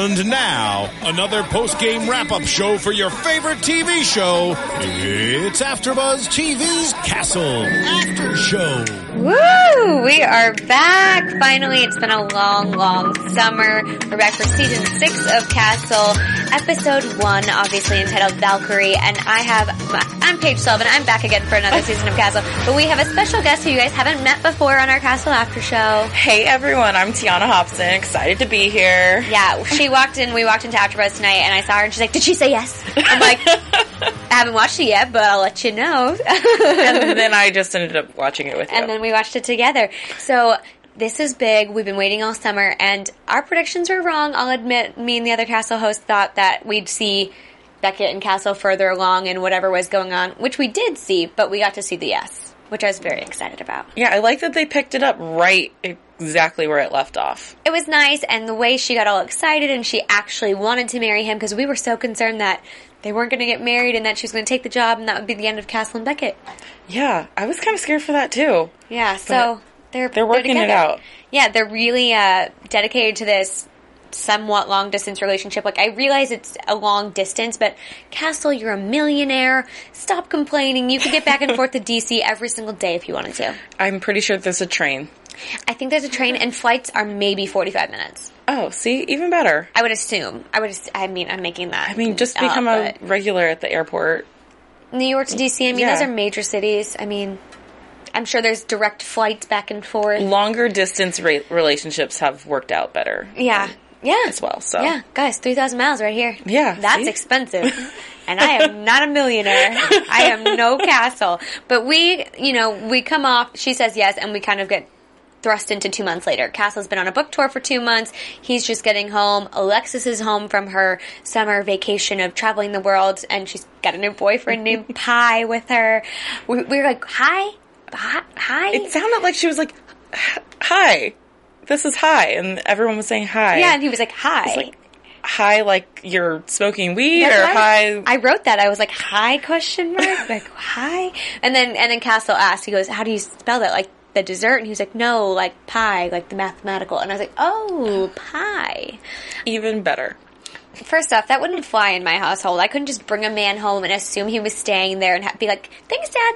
And now, another post-game wrap-up show for your favorite TV show. It's AfterBuzz TV's Castle After Show. Woo! We are back. Finally, it's been a long, long summer. We're back for season six of Castle, episode one, obviously entitled Valkyrie. And I have, I'm Paige Sullivan. I'm back again for another season of Castle. But we have a special guest who you guys haven't met before on our Castle After Show. Hey everyone, I'm Tiona Hobson. Excited to be here. Yeah, she walked in, we walked into AfterBuzz tonight, and I saw her, and she's like, "Did she say yes?" I'm like, "I haven't watched it yet, but I'll let you know." and then I just ended up watching it with you. and then we watched it together. So this is big. We've been waiting all summer, and our predictions were wrong. I'll admit, me and the other Castle hosts thought that we'd see Beckett and Castle further along in whatever was going on, which we did see, but we got to see the yes, which I was very excited about. yeah, I like that they picked it up right exactly where it left off. It was nice, and the way she got all excited and she actually wanted to marry him because we were so concerned that they weren't going to get married and that she was going to take the job and that would be the end of Castle and Beckett. Yeah, I was kind of scared for that too. Yeah, so they're they're working it out. Yeah, they're really uh, dedicated to this somewhat long distance relationship. Like I realize it's a long distance, but Castle, you're a millionaire. Stop complaining. You could get back and forth to DC every single day if you wanted to. I'm pretty sure there's a train. I think there's a train and flights are maybe 45 minutes. Oh, see, even better. I would assume. I would. I mean, I'm making that. I mean, just up, become a regular at the airport. New York to DC. I mean, Yeah. those are major cities. I mean, I'm sure there's direct flights back and forth. Longer distance re- relationships have worked out better. Yeah. Yeah. As well, so. Yeah, guys, 3,000 miles right here. Yeah, That's see? expensive. and I am not a millionaire. I am no castle. But we, you know, we come off, she says yes, and we kind of get thrust into two months later. Castle's been on a book tour for two months. He's just getting home. Alexis is home from her summer vacation of traveling the world, and she's got a new boyfriend named Pi with her. We were like, hi? Hi? It sounded like she was like, "Hi, this is hi," and everyone was saying hi. yeah, and he was like, hi. like, hi, like you're smoking weed, That's or hi. I wrote that. I was like, "Hi?" Question mark. like, "Hi?" And then and then Castle asked. He goes, "How do you spell that?" Like the dessert. And he was like, "No, like pie, like the mathematical." And I was like, "Oh, pie." even better. First off, that wouldn't fly in my household. I couldn't just bring a man home and assume he was staying there and ha- be like, "Thanks, Dad."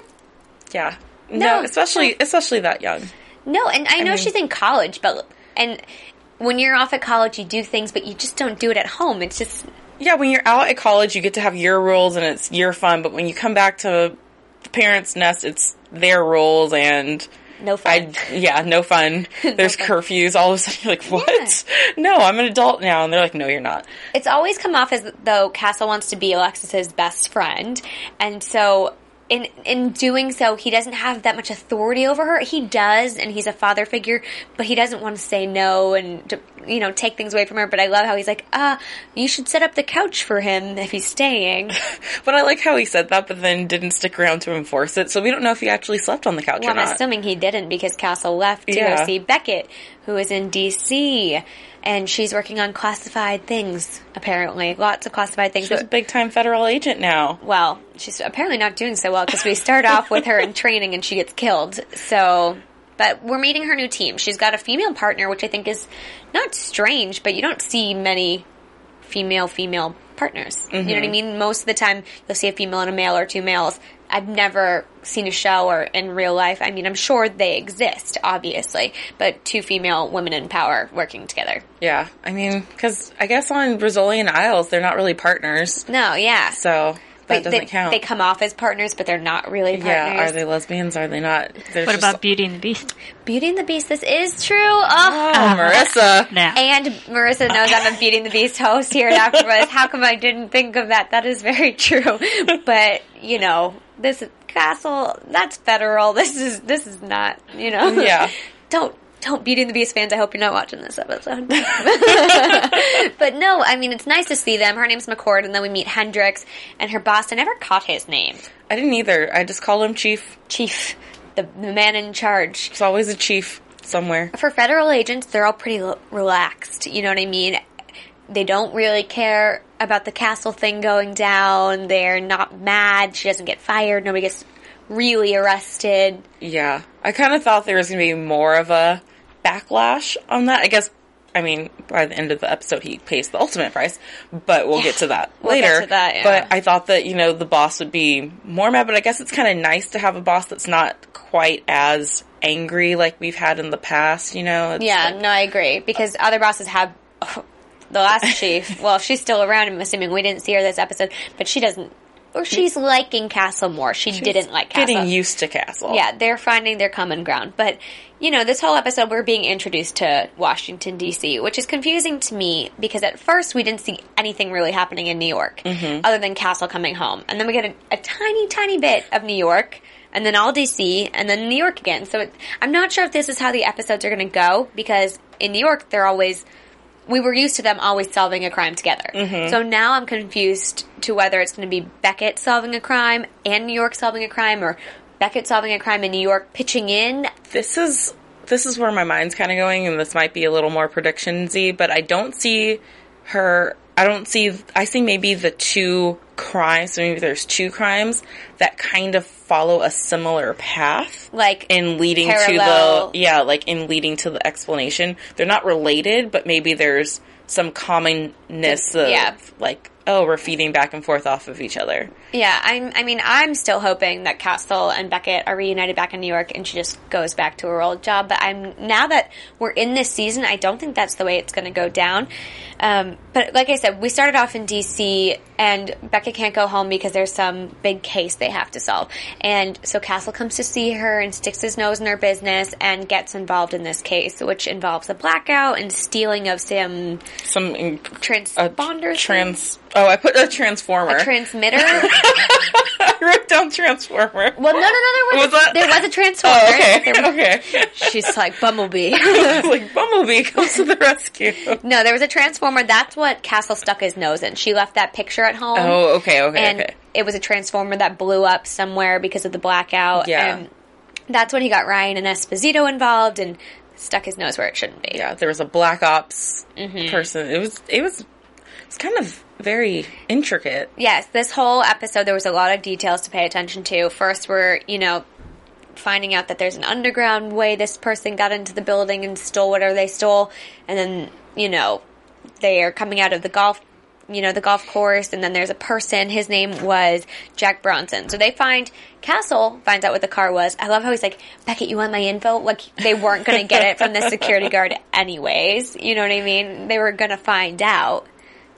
Yeah. No, No, especially especially that young. No, and I know mean- she's in college, but and when you're off at college, you do things, but you just don't do it at home. It's just Yeah, when you're out at college, you get to have your rules and it's your fun. But when you come back to the parents' nest, it's their rules and no fun. I yeah, no fun. There's fun. curfews. All of a sudden, you're like, what? No, I'm an adult now, and they're like, no, you're not. it's always come off as though Castle wants to be Alexis's best friend, and so in in doing so, he doesn't have that much authority over her. He does, and he's a father figure, but he doesn't want to say no and to, you know take things away from her. But I love how he's like, ah, you should set up the couch for him if he's staying. But I like how he said that, but then didn't stick around to enforce it. So we don't know if he actually slept on the couch Well, or I'm not. assuming he didn't because Castle left to go see Beckett, who is in D.C. and she's working on classified things. Apparently, lots of classified things. She's a big time federal agent now. well, she's apparently not doing so well because we start off with her in training and she gets killed. So, but we're meeting her new team. She's got a female partner, which I think is not strange, but you don't see many female female partners. You know what I mm-hmm. mean? Most of the time, you'll see a female and a male or two males. I've never seen a show or in real life. I mean, I'm sure they exist, obviously, but two female women in power working together. Yeah, I mean, because I guess on Rizzoli & Isles, they're not really partners. No, yeah. So that But doesn't they, count. They come off as partners, but they're not really partners. yeah, are they lesbians? Are they not? There's What about Beauty and the Beast? Beauty and the Beast, this is true. Oh, Oh, Marissa? Now, And Marissa knows I'm a Beauty and the Beast host here at AfterBuzz. How come I didn't think of that? That is very true. But you know, this Castle. That's federal. This is this is not. You know. Yeah. don't don't Beauty and the Beast fans. I hope you're not watching this episode. but no, I mean it's nice to see them. Her name's McCord, and then we meet Hendrix and her boss. I never caught his name. I didn't either. I just called him chief. Chief, the, the man in charge. There's always a chief somewhere. For federal agents, they're all pretty l- relaxed. You know what I mean? They don't really care about the castle thing going down. They're not mad. She doesn't get fired. Nobody gets really arrested. Yeah. I kind of thought there was going to be more of a backlash on that. I guess, I mean, by the end of the episode, he pays the ultimate price, but we'll get to that We'll later. to that, yeah. But I thought that, you know, the boss would be more mad, but I guess it's kind of nice to have a boss that's not quite as angry like we've had in the past, you know? It's Yeah, like- no, I agree. Because other bosses have. the last chief, well, she's still around, I'm assuming. We didn't see her this episode, but she doesn't. Oh, or she's liking Castle more. She didn't like Castle. Getting used to Castle. Yeah, they're finding their common ground. But, you know, this whole episode we're being introduced to Washington, D.C., which is confusing to me because at first we didn't see anything really happening in New York mm-hmm. other than Castle coming home. And then we get a, a tiny, tiny bit of New York. And then all DC, and then New York again. So it, I'm not sure if this is how the episodes are going to go because in New York they're always we were used to them always solving a crime together. Mm-hmm. So now I'm confused to whether it's going to be Beckett solving a crime and New York solving a crime, or Beckett solving a crime and New York pitching in. this is this is where my mind's kind of going, and this might be a little more predictionsy, but I don't see her. I don't see. I see maybe the two crimes. So maybe there's two crimes that kind of follow a similar path, Like in leading Parallel. to the yeah, like in leading to the explanation. They're not related, but maybe there's some commonness of Yeah. like oh, we're feeding back and forth off of each other. Yeah, I'm. I mean, I'm still hoping that Castle and Beckett are reunited back in New York, and she just goes back to her old job. But I'm now that we're in this season, I don't think that's the way it's going to go down. Um, but like I said, we started off in D.C. and Beckett can't go home because there's some big case they have to solve, and so Castle comes to see her and sticks his nose in her business and gets involved in this case, which involves a blackout and stealing of some Some in- a transponders, trans. Oh, I put a transformer. a transmitter. I wrote down transformer. Well, no, no, no. There was, Was that- there was a transformer. Oh, okay. Okay. she's like Bumblebee. like Bumblebee comes to the rescue. no, there was a transformer. That's what Castle stuck his nose in. She left that picture at home. Oh, okay, okay, and okay. it was a transformer that blew up somewhere because of the blackout. Yeah. And that's when he got Ryan and Esposito involved and stuck his nose where it shouldn't be. Yeah, there was a Black Ops Mm-hmm. person. It was it was it's kind of very intricate. Yes, this whole episode there was a lot of details to pay attention to. First, we're you know finding out that there's an underground way this person got into the building and stole whatever they stole, and then you know they are coming out of the golf. You know the golf course, and then there's a person. His name was Jack Bronson. So they find Castle finds out what the car was. I love how he's like, Beckett, you want my info? Like they weren't going to get it from the security guard, anyways. You know what I mean? They were going to find out.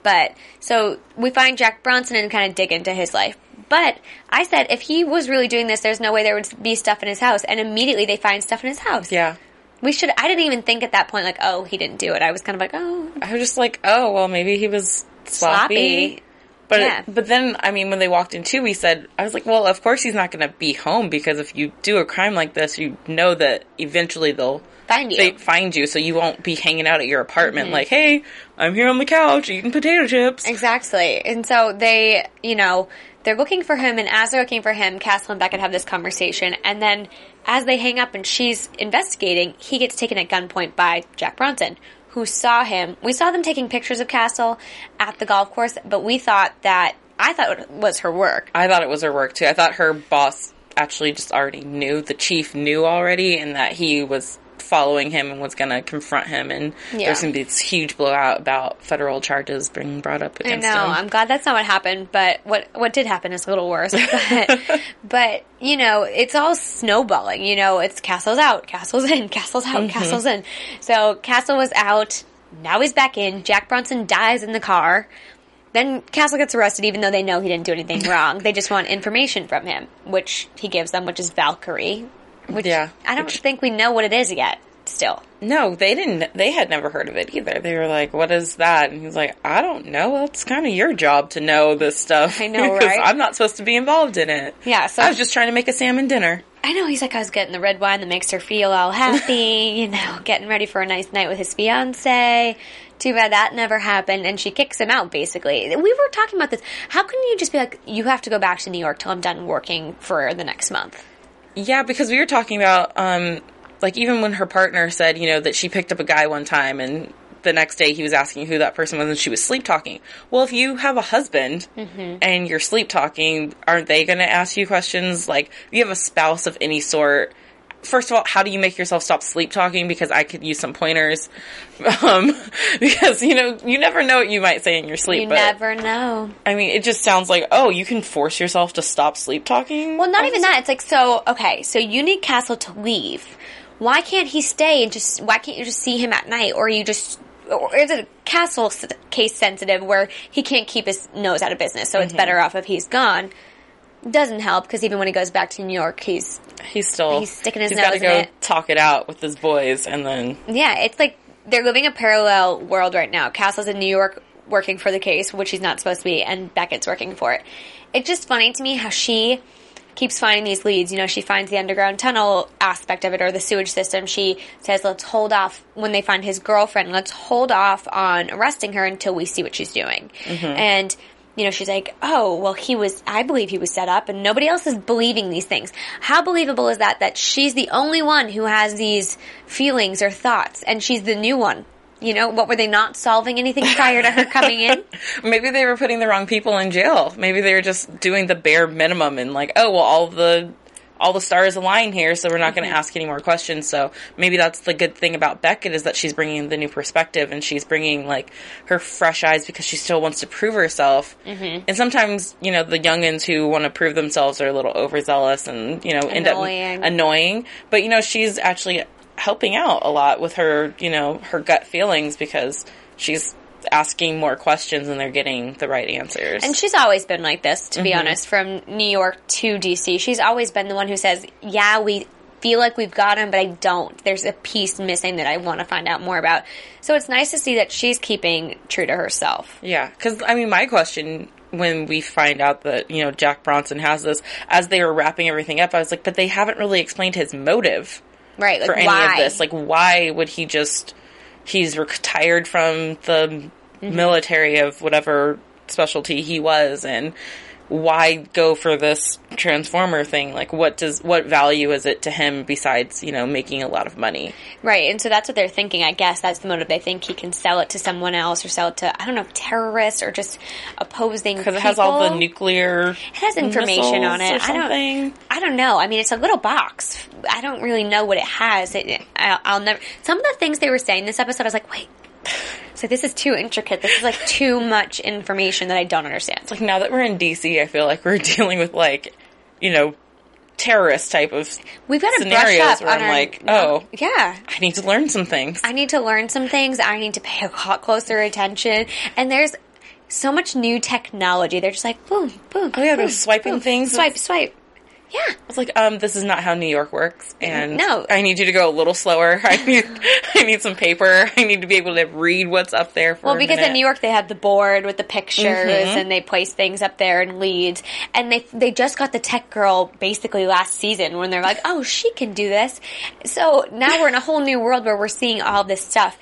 But so we find Jack Bronson and kind of dig into his life. But I said if he was really doing this, there's no way there would be stuff in his house. And immediately they find stuff in his house. Yeah. We should. I didn't even think at that point like, oh, he didn't do it. I was kind of like, oh, I was just like, oh well, maybe he was sloppy. sloppy. But Yeah. but then I mean, when they walked in too, we said I was like, well, of course he's not going to be home because if you do a crime like this, you know that eventually they'll Find you. they find you, so you won't be hanging out at your apartment mm-hmm. like, hey, I'm here on the couch eating potato chips. Exactly. And so they, you know, they're looking for him, and as they're looking for him, Castle and Beckett have this conversation, and then as they hang up and she's investigating, he gets taken at gunpoint by Jack Bronson, who saw him. We saw them taking pictures of Castle at the golf course, but we thought that, I thought it was her work. I thought it was her work too. I thought her boss actually just already knew. The chief knew already, and that he was following him and was going to confront him. And Yeah. there's going to be this huge blowout about federal charges being brought up I against know. him. I'm glad that's not what happened, but what what did happen is a little worse. But, but you know, it's all snowballing. You know, it's Castle's out, Castle's in, Castle's out, mm-hmm. Castle's in. So Castle was out. Now he's back in. Jack Bronson dies in the car. Then Castle gets arrested, even though they know he didn't do anything wrong. They just want information from him, which he gives them, which is Valkyrie. Which Yeah, I don't which- think we know what it is yet. still. No, they didn't. They had never heard of it either. They were like, "What is that?" And he's like, "I don't know. It's kind of your job to know this stuff." I know, because right? I'm not supposed to be involved in it. Yeah, so- I was just trying to make a salmon dinner. I know he's like, I was getting the red wine that makes her feel all happy, you know, getting ready for a nice night with his fiance. Too bad that never happened, and she kicks him out. Basically, we were talking about this. How can you just be like, you have to go back to New York till I'm done working for the next month? Yeah, because we were talking about, um, like, even when her partner said, you know, that she picked up a guy one time and the next day he was asking who that person was and she was sleep talking. Well, if you have a husband and you're sleep talking, aren't they going to ask you questions? Like, if you have a spouse of any sort, first of all, how do you make yourself stop sleep talking? Because I could use some pointers. Um, because, you know, you never know what you might say in your sleep. You but, never know. I mean, it just sounds like, oh, you can force yourself to stop sleep talking? Well, not even that. It's like, so, okay, so you need Castle to leave. Why can't he stay and just, why can't you just see him at night? Or you just, or is it Castle case sensitive where he can't keep his nose out of business, so it's better off if he's gone? Doesn't help because even when he goes back to New York, he's, He's still He's sticking his he's got to go it. talk it out with his boys, and then yeah, it's like they're living a parallel world right now. Castle's in New York working for the case, which he's not supposed to be, and Beckett's working for it. It's just funny to me how she keeps finding these leads. You know, she finds the underground tunnel aspect of it or the sewage system. She says, let's hold off when they find his girlfriend, let's hold off on arresting her until we see what she's doing. Mm-hmm. And, you know, she's like, oh, well, he was, I believe he was set up and nobody else is believing these things. How believable is that, that she's the only one who has these feelings or thoughts and she's the new one? You know, what were they not solving anything prior to her coming in? maybe they were putting the wrong people in jail. Maybe they were just doing the bare minimum and like, oh well, all the all the stars align here, so we're not going to ask any more questions. So maybe that's the good thing about Beckett is that she's bringing the new perspective and she's bringing like her fresh eyes because she still wants to prove herself. Mm-hmm. And sometimes you know the youngins who want to prove themselves are a little overzealous and you know end Annoying. up annoying. But you know she's actually helping out a lot with her you know her gut feelings because she's asking more questions and they're getting the right answers. And she's always been like this, to be mm-hmm. honest, from New York to DC. She's always been the one who says, Yeah, we feel like we've got him, but I don't. There's a piece missing that I want to find out more about. So it's nice to see that she's keeping true to herself. Yeah, because I mean, my question when we find out that you know Jack Bronson has this, as they were wrapping everything up, I was like, but they haven't really explained his motive Right. Like, for any why? of this. Like, why would he just? He's retired from the military of whatever specialty he was, and why go for this transformer thing? Like, what does what value is it to him besides you know making a lot of money? Right. And so that's what they're thinking. I guess that's the motive. They think he can sell it to someone else or sell it to, I don't know, terrorists or just opposing Because it has all the nuclear. It has information on it. I don't. I don't know. I mean, it's a little box. I don't really know what it has. It, I, I'll never. Some of the things they were saying this episode, I was like, wait. So this is too intricate. This is like too much information that I don't understand. like now that we're in DC, I feel like we're dealing with like, you know, terrorist type of We've got to brush scenarios up where I'm our, like, oh, yeah. I need to learn some things. I need to learn some things. I need to pay a lot closer attention. And there's so much new technology. They're just like boom, boom. Oh, yeah, they're swiping boom. things. Swipe, swipe. Yeah. I was like, um, this is not how New York works, and No. I need you to go a little slower. I need, I need some paper. I need to be able to read what's up there. For Well, because in New York they had the board with the pictures Mm-hmm. and they place things up there and leads. And they they just got the tech girl basically last season when they're like, oh, she can do this. So now we're in a whole new world where we're seeing all this stuff.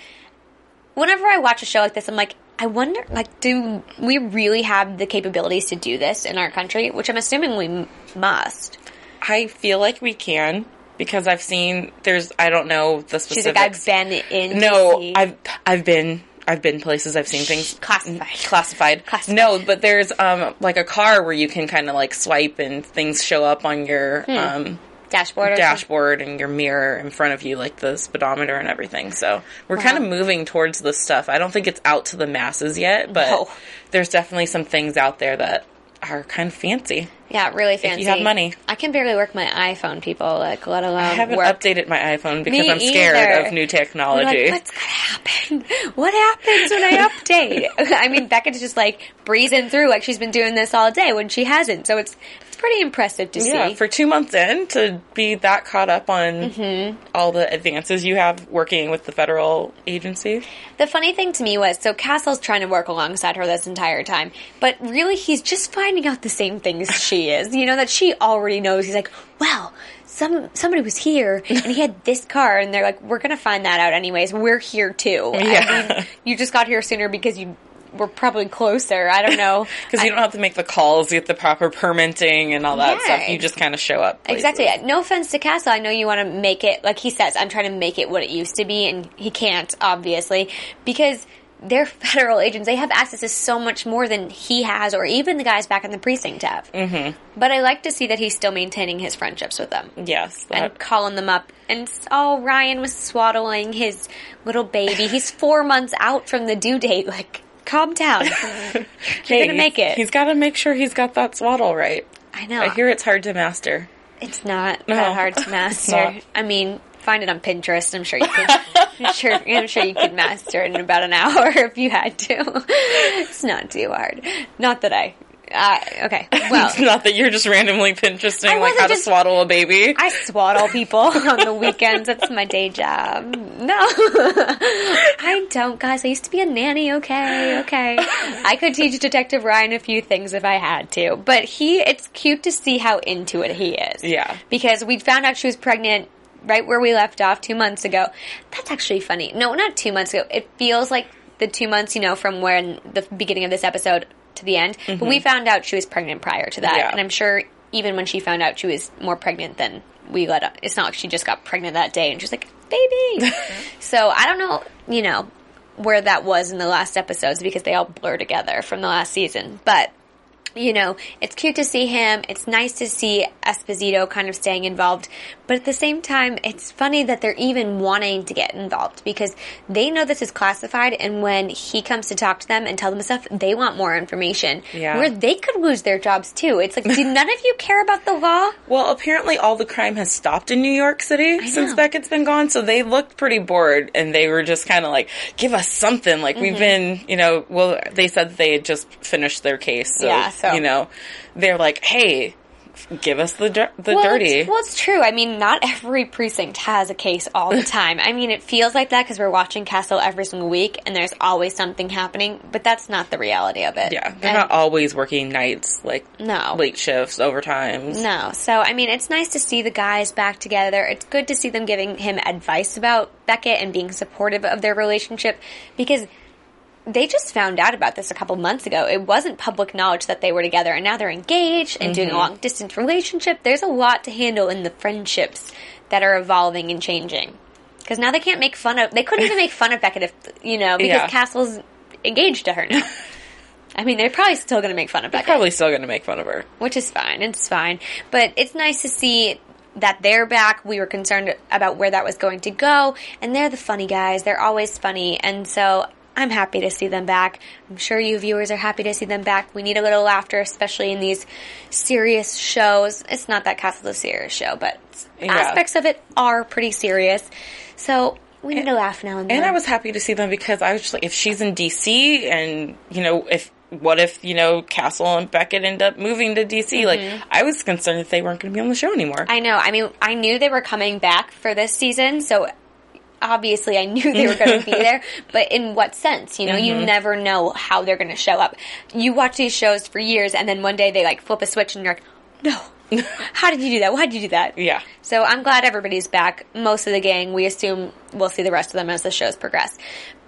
Whenever I watch a show like this, I'm like, I wonder, like, do we really have the capabilities to do this in our country? Which I'm assuming we must. I feel like we can because I've seen there's I don't know the specific. She's like, I've been in. No, DC. I've I've been I've been places. I've seen things classified. classified. Classified. No, but there's um like a car where you can kind of like swipe and things show up on your Hmm. um dashboard. Or dashboard and your mirror in front of you, like the speedometer and everything. So we're kind of moving towards this stuff. I don't think it's out to the masses yet, but No. there's definitely some things out there that are kind of fancy. Yeah, really fancy. If you have money. I can barely work my iPhone, people. Like, let alone I haven't work. updated my iPhone because Me I'm scared either. of new technology. like, what's gonna happen? What happens when I update? I mean, Beckett's just like breezing through like she's been doing this all day when she hasn't. So it's it's pretty impressive to Yeah, see. for two months in to be that caught up on Mm-hmm. all the advances you have working with the federal agency. The funny thing to me was, so Castle's trying to work alongside her this entire time, but really he's just finding out the same things she is. You know that she already knows. He's like, "Well, some somebody was here and he had this car," and they're like, "We're gonna find that out anyways. We're here too. I mean, you just got here sooner because you were probably closer. I don't know Because you don't have to make the calls, get the proper permitting and all that Yeah. stuff. You just kind of show up. places. Exactly. No offense to Castle. I know you want to make it, like he says, I'm trying to make it what it used to be, and he can't, obviously, because they're federal agents. They have access to so much more than he has, or even the guys back in the precinct have. Mm-hmm. But I like to see that he's still maintaining his friendships with them. Yes. And calling them up. And oh, Ryan was swaddling his little baby. He's four months out from the due date. Like, calm down. You're Hey, to make it. He's got to make sure he's got that swaddle right. I know. I hear it's hard to master. It's not No, that hard to master. I mean, find it on Pinterest. I'm sure you could. I'm sure, I'm sure you could master it in about an hour if you had to. It's not too hard. Not that I. Uh, okay. Well, It's not that you're just randomly Pinteresting like how to swaddle a baby. I swaddle people on the weekends. That's my day job. No, I don't, guys. I used to be a nanny. Okay, okay. I could teach Detective Ryan a few things if I had to, but he. It's cute to see how into it he is. Yeah. because we found out she was pregnant right where we left off two months ago. That's actually funny. No, not two months ago. It feels like the two months, you know, from when the beginning of this episode to the end. But we found out she was pregnant prior to that, Mm-hmm. Yeah. and I'm sure even when she found out she was more pregnant than we let up. It's not like she just got pregnant that day and she's like, baby. so I don't know, you know, where that was in the last episodes because they all blur together from the last season. But you know, it's cute to see him. It's nice to see Esposito kind of staying involved. But at the same time, it's funny that they're even wanting to get involved because they know this is classified. And when he comes to talk to them and tell them stuff, they want more information. Yeah. Where they could lose their jobs too. It's like, do none of you care about the law? Well, apparently all the crime has stopped in New York City since. Beckett's been gone, so they looked pretty bored and they were just kind of like, give us something. Like, Mm-hmm. we've been, you know, well, they said they had just finished their case, so, Yeah, so- you know, they're like, hey, give us the, dir- the well, dirty. It's, well, it's true. I mean, not every precinct has a case all the time. I mean, it feels like that because we're watching Castle every single week and there's always something happening, but that's not the reality of it. yeah, they're And- not always working nights, like No. late shifts, overtimes. No. So, I mean, it's nice to see the guys back together. It's good to see them giving him advice about Beckett and being supportive of their relationship because they just found out about this a couple months ago. It wasn't public knowledge that they were together and now they're engaged and doing mm-hmm. a long distance relationship. There's a lot to handle in the friendships that are evolving and changing. Because now they can't make fun of, they couldn't even make fun of Beckett if, you know, because Yeah. Castle's engaged to her now. I mean, they're probably still going to make fun of Beckett Probably still going to make fun of her. which is fine. It's fine. But it's nice to see that they're back. We were concerned about where that was going to go, and they're the funny guys. They're always funny, and so I'm happy to see them back. I'm sure you viewers are happy to see them back. We need a little laughter, especially in these serious shows. It's not that Castle's a serious show, but Yeah. aspects of it are pretty serious. So we need a laugh now and then. And I was happy to see them because I was just like, if she's in DC and, you know, if, what if, you know, Castle and Beckett end up moving to DC? Like, I was concerned that they weren't going to be on the show anymore. Mm-hmm. I know. I mean, I knew they were coming back for this season, so obviously I knew they were going to be there. But in what sense? You know, Mm-hmm. you never know how they're going to show up. You watch these shows for years, and then one day they like flip a switch, and you're like, no. How did you do that? Why did you do that? Yeah. So I'm glad everybody's back. Most of the gang, we assume we'll see the rest of them as the shows progress.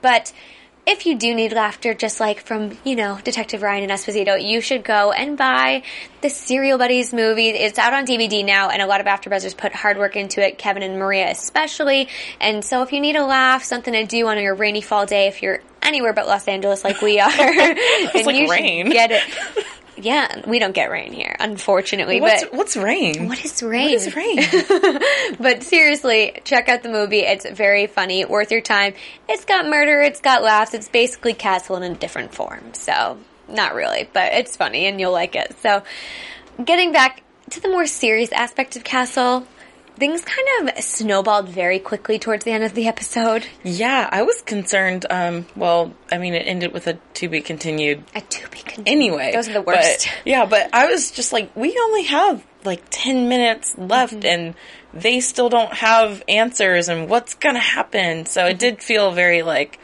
But if you do need laughter, just like from, you know, Detective Ryan and Esposito, you should go and buy the Serial Buddies movie. It's out on DVD now, and a lot of AfterBuzzers put hard work into it, Kevin and Maria especially. And so if you need a laugh, something to do on your rainy fall day, if you're anywhere but Los Angeles like we are, and like you rain. get it. Yeah, we don't get rain here, unfortunately. What's, but what's rain? what is rain? What is rain? But seriously, check out the movie. It's very funny, worth your time. It's got murder, it's got laughs. It's basically Castle in a different form. So, not really, but it's funny and you'll like it. So, getting back to the more serious aspect of Castle, things kind of snowballed very quickly towards the end of the episode. Yeah, I was concerned. Um, well, I mean, it ended with a to be continued A to be continued. anyway. Those are the but- worst. yeah, but I was just like, we only have like 10 minutes left Mm-hmm. and they still don't have answers and what's gonna happen. So Mm-hmm. it did feel very like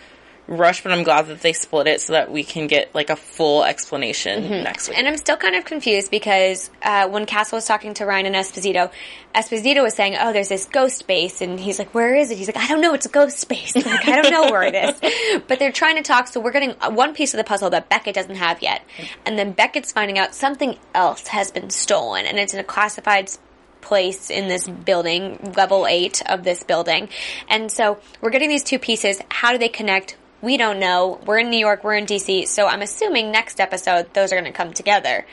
rushed, but I'm glad that they split it so that we can get like a full explanation next week. Mm-hmm. And I'm still kind of confused because uh, when Castle was talking to Ryan and Esposito, Esposito was saying, "Oh, there's this ghost base," and he's like, "Where is it?" He's like, "I don't know. It's a ghost base. Like, I don't know where it is." But they're trying to talk, so we're getting uh, one piece of the puzzle that Beckett doesn't have yet, and then Beckett's finding out something else has been stolen, and it's in a classified place in this building, level eight of this building, and so we're getting these two pieces. How do they connect? We don't know. We're in New York, we're in DC, so I'm assuming next episode those are going to come together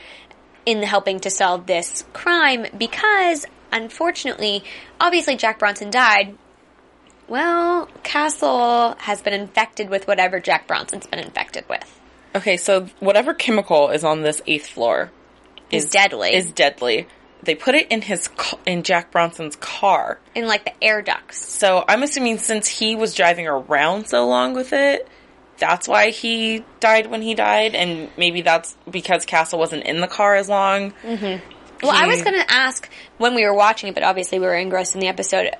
in helping to solve this crime because unfortunately, obviously Jack Bronson died. Well, Castle has been infected with whatever Jack Bronson's been infected with. Okay, so whatever chemical is on this eighth floor Is deadly. Is deadly. They put it in his in Jack Bronson's car. In like the air ducts. So I'm assuming since he was driving around so long with it, that's why he died when he died, and maybe that's because Castle wasn't in the car as long. Mm-hmm. Well, I was going to ask when we were watching it, but obviously we were engrossed in the episode.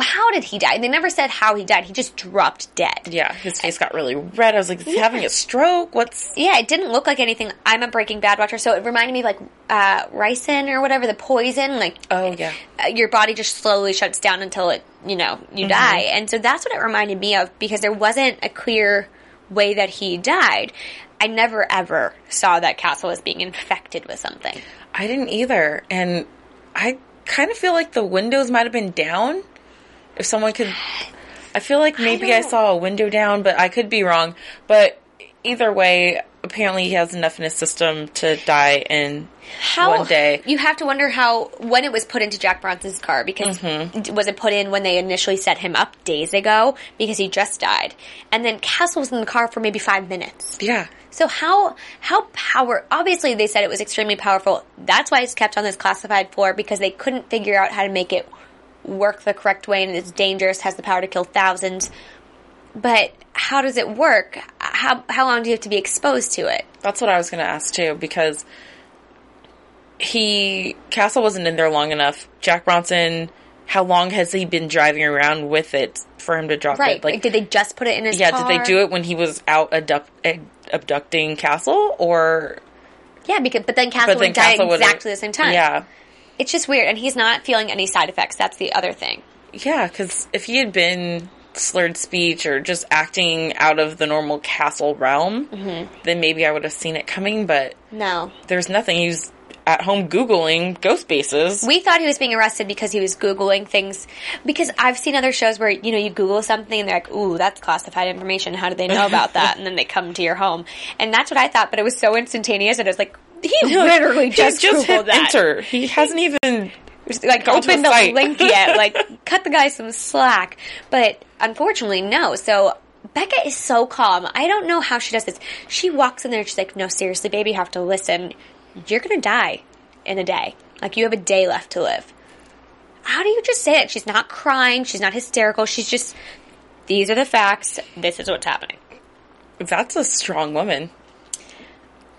How did he die? They never said how he died. He just dropped dead. Yeah, his face got really red. I was like, is he having a stroke? What's Yeah, it didn't look like anything. I'm a Breaking Bad watcher, so it reminded me of like uh, ricin or whatever, the poison. Like, Oh, yeah. uh, your body just slowly shuts down until it, you know, you die. And so that's what it reminded me of because there wasn't a clear way that he died. I never ever saw that Castle as being infected with something. I didn't either, and I kind of feel like the windows might have been down. If someone could, I feel like maybe I, don't- saw a window down, but I could be wrong. But either way, apparently he has enough in his system to die in How one day. you have to wonder how when it was put into Jack Bronson's car because Mm-hmm. was it put in when they initially set him up days ago because he just died, and then Castle was in the car for maybe five minutes. Yeah, So how how power? Obviously, they said it was extremely powerful. That's why it's kept on this classified floor because they couldn't figure out how to make it work the correct way, and it's dangerous. Has the power to kill thousands. But how does it work? How how long do you have to be exposed to it? that's what I was going to ask too because he Castle wasn't in there long enough. Jack Bronson, how long has he been driving around with it for him to drop Right? it? Like, did they just put it in his? yeah, car? did they do it when he was out abduct, eh, abducting Castle or? Yeah, because but then Castle would die Castle would've- exactly the same time. Yeah, it's just weird, and he's not feeling any side effects. That's the other thing. yeah. Because if he had been slurred speech or just acting out of the normal Castle realm, Mm-hmm. then maybe I would have seen it coming. But No, there's nothing. He's at home googling ghost bases. We thought he was being arrested because he was Googling things. Because I've seen other shows where, you know, you Google something and they're like, ooh, that's classified information. How do they know about that? And then they come to your home. And that's what I thought, but it was so instantaneous that it was like, he literally just, just hit that. enter. He hasn't even Like, opened the link yet. Like, cut the guy some slack. But unfortunately, no. So, Beckett is so calm. I don't know how she does this. She walks in there, she's like, no, seriously, baby, you have to listen. You're gonna die in a day. Like, you have a day left to live. How do you just say it? She's not crying, she's not hysterical, she's just, these are the facts, this is what's happening. That's a strong woman.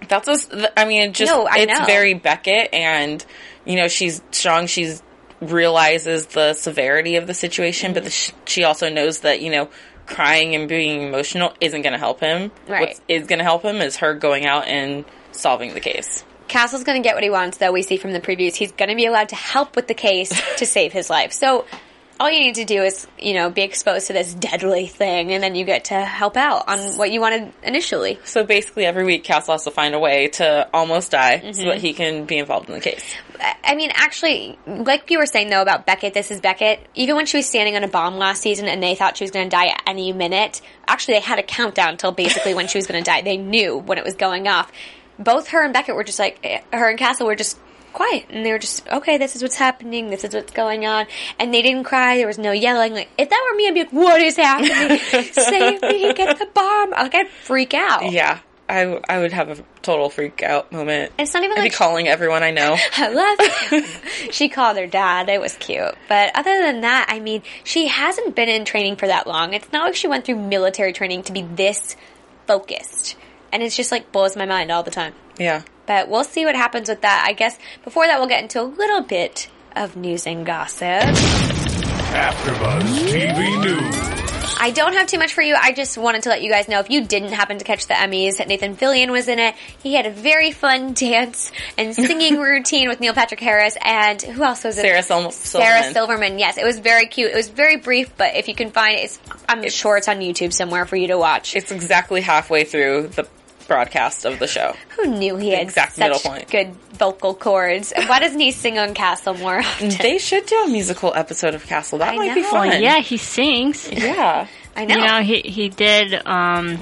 That's a. I mean, it just No, I it's know. very Beckett, and you know she's strong. She's realizes the severity of the situation, but the she also knows that you know crying and being emotional isn't going to help him. Right. What is going to help him is her going out and solving the case. Castle's going to get what he wants, though. We see from the previews, he's going to be allowed to help with the case to save his life. So all you need to do is, you know, be exposed to this deadly thing, and then you get to help out on what you wanted initially. So basically, every week Castle has to find a way to almost die so Mm-hmm. that he can be involved in the case. I- I mean, actually, like you were saying though about Beckett, this is Beckett. Even when she was standing on a bomb last season and they thought she was going to die at any minute, actually they had a countdown until basically when she was going to die. They knew when it was going off. Both her and Beckett were just like, eh, her and Castle were just quiet and they were just, okay, this is what's happening, this is what's going on. And they didn't cry, there was no yelling. Like, if that were me, I'd be like, what is happening? Save me, get the bomb. Like, I'd freak out. Yeah, I I would have a total freak out moment. It's not even I'd like be calling everyone I know. I love she called her dad. It was cute. But other than that, I mean, she hasn't been in training for that long. It's not like she went through military training to be this focused. And it's just like blows my mind all the time. Yeah. But we'll see what happens with that. I guess before that, we'll get into a little bit of news and gossip. AfterBuzz TV News. I don't have too much for you. I just wanted to let you guys know if you didn't happen to catch the Emmys, Nathan Fillion was in it. He had a very fun dance and singing routine with Neil Patrick Harris and who else was it? Sarah Sil- Sarah Silverman. Silverman. Yes, it was very cute. It was very brief, but if you can find it, it's, I'm sure it's on YouTube somewhere for you to watch. It's exactly halfway through the broadcast of the show. Who knew he had exact such middle point. good vocal cords? Why doesn't he sing on Castle more often? They should do a musical episode of Castle. That I might be know. fun. Yeah, he sings. Yeah. I know. You know, he he did um,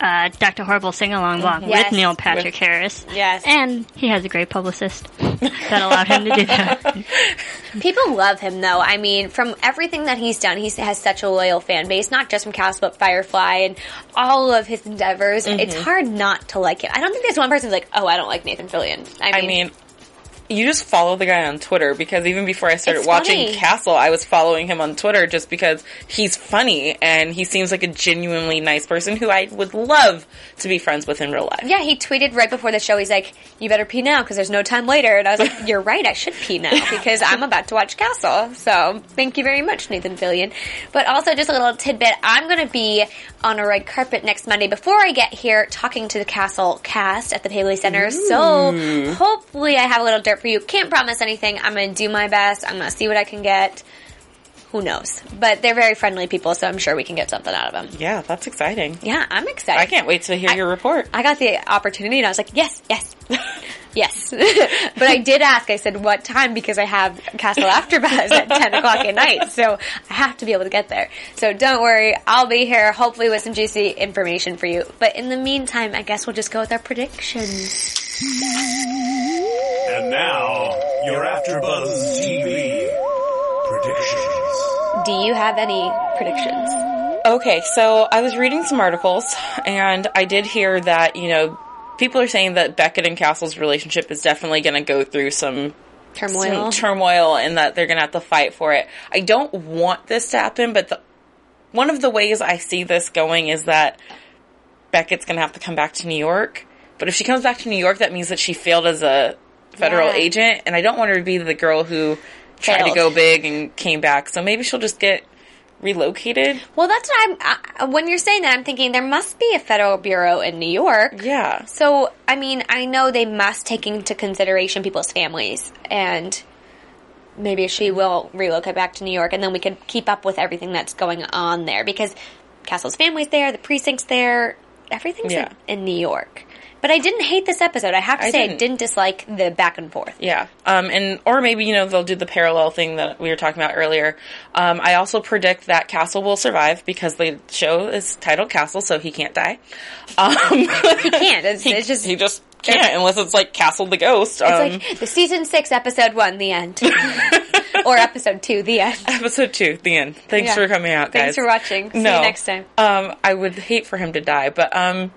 uh, Dr. Horrible sing along blog Yes. with Neil Patrick Harris. Yes. And he has a great publicist that allowed him to do that. People love him though. I mean, from everything that he's done, he has such a loyal fan base, not just from Castle, but Firefly and all of his endeavors. It's Mm-hmm. hard not to like him. I don't think there's one person who's like, oh, I don't like Nathan Fillion. I mean, I mean, you just follow the guy on Twitter because even before I started It's watching funny. Castle, I was following him on Twitter just because he's funny and he seems like a genuinely nice person who I would love to be friends with in real life. yeah, he tweeted right before the show, he's like, you better pee now because there's no time later. And I was like, you're right, I should pee now because I'm about to watch Castle. So thank you very much, Nathan Fillion. But also just a little tidbit, I'm going to be on a red carpet next Monday before I get here talking to the Castle cast at the Paley Center. So hopefully I have a little dirt for you. Can't promise anything. I'm going to do my best. I'm going to see what I can get. Who knows? But they're very friendly people, so I'm sure we can get something out of them. Yeah, that's exciting. Yeah, I'm excited. I can't wait to hear your report. I got the opportunity and I was like, yes, yes, yes. but I did ask, I said, what time? Because I have Castle Afterbuzz at 10 o'clock at night. So I have to be able to get there. So don't worry. I'll be here hopefully with some juicy information for you. But in the meantime, I guess we'll just go with our predictions. And now, your AfterBuzz TV predictions. Do you have any predictions? Okay, so I was reading some articles and I did hear that, you know, people are saying that Beckett and Castle's relationship is definitely going to go through some Turmoil? some turmoil and that they're going to have to fight for it. I don't want this to happen, but the, one of the ways I see this going is that Beckett's going to have to come back to New York. But if she comes back to New York, that means that she failed as a federal Yeah. agent, and I don't want her to be the girl who tried to go big and came back. So maybe she'll just get relocated. well, that's what I'm, I, when you're saying that, I'm thinking there must be a federal bureau in New York. Yeah. So, I mean, I know they must take into consideration people's families, and maybe she will relocate back to New York, and then we could keep up with everything that's going on there because Castle's family's there, the precinct's there, everything's Yeah. in, in New York. But I didn't hate this episode. I have to I say, I didn't. didn't dislike the back and forth. Yeah. Um, and, or maybe, you know, they'll do the parallel thing that we were talking about earlier. Um, I also predict that Castle will survive because the show is titled Castle, so he can't die. Um, He can't. It's, it's just he just can't unless it's like Castle the Ghost. it's Um, like the season six, episode one, the end, or episode two, the end. episode two, the end. Thanks Yeah. for coming out, guys. Thanks for watching. See you next time. Um, I would hate for him to die, but um,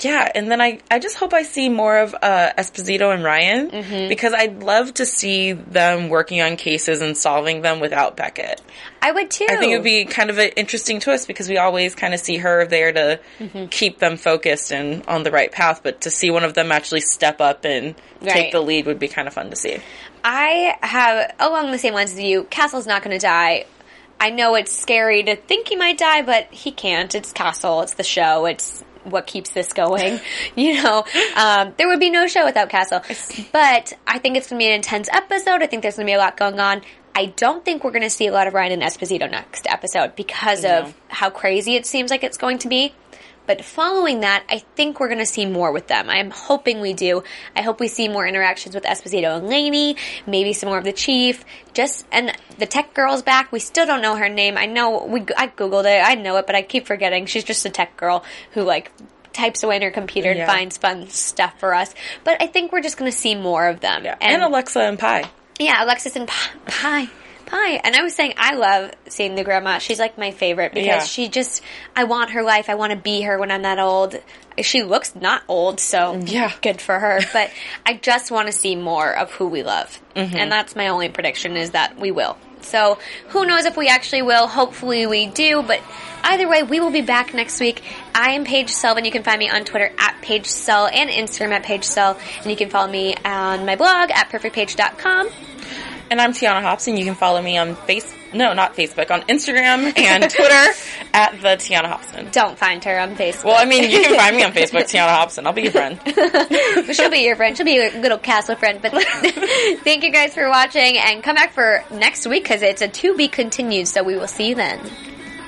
yeah. And then I, I just hope I see more of uh, Esposito and Ryan Mm-hmm. because I'd love to see them working on cases and solving them without Beckett. I would too. I think it would be kind of an interesting twist because we always kind of see her there to Mm-hmm. keep them focused and on the right path, but to see one of them actually step up and Right. take the lead would be kind of fun to see. I have along the same lines as you. Castle's not going to die. I know it's scary to think he might die, but he can't. It's Castle. It's the show. It's what keeps this going. you know, um, there would be no show without Castle. But I think it's going to be an intense episode. I think there's going to be a lot going on. I don't think we're going to see a lot of Ryan and Esposito next episode because of how crazy it seems like it's going to be. But following that, I think we're going to see more with them. I'm hoping we do. I hope we see more interactions with Esposito and Lanie, maybe some more of the chief. Just and the tech girl's back. We still don't know her name. I know we I googled it. I know it, but I keep forgetting. She's just a tech girl who like types away in her computer and Yeah. finds fun stuff for us. But I think we're just going to see more of them. Yeah. And, Alexa and Pi. Yeah, Alexis and Pi. Pi. Pie. And I was saying, I love seeing the grandma. She's like my favorite because Yeah. she just, I want her life. I want to be her when I'm that old. She looks not old, so Yeah. good for her. But I just want to see more of who we love. Mm-hmm. And that's my only prediction is that we will. So who knows if we actually will. Hopefully we do, but either way, we will be back next week. I am Paige Sullivan. You can find me on Twitter at Paige Sell and Instagram at Paige Sell. And you can follow me on my blog at perfectpage.com. And I'm Tiona Hobson. You can follow me on face no, not Facebook, on Instagram and Twitter at the Tiona Hobson. Don't find her on Facebook. Well, I mean, you can find me on Facebook, Tiona Hobson. I'll be your friend. She'll be your friend. She'll be a little castle friend. But thank you guys for watching and come back for next week because it's a to be continued. So we will see you then.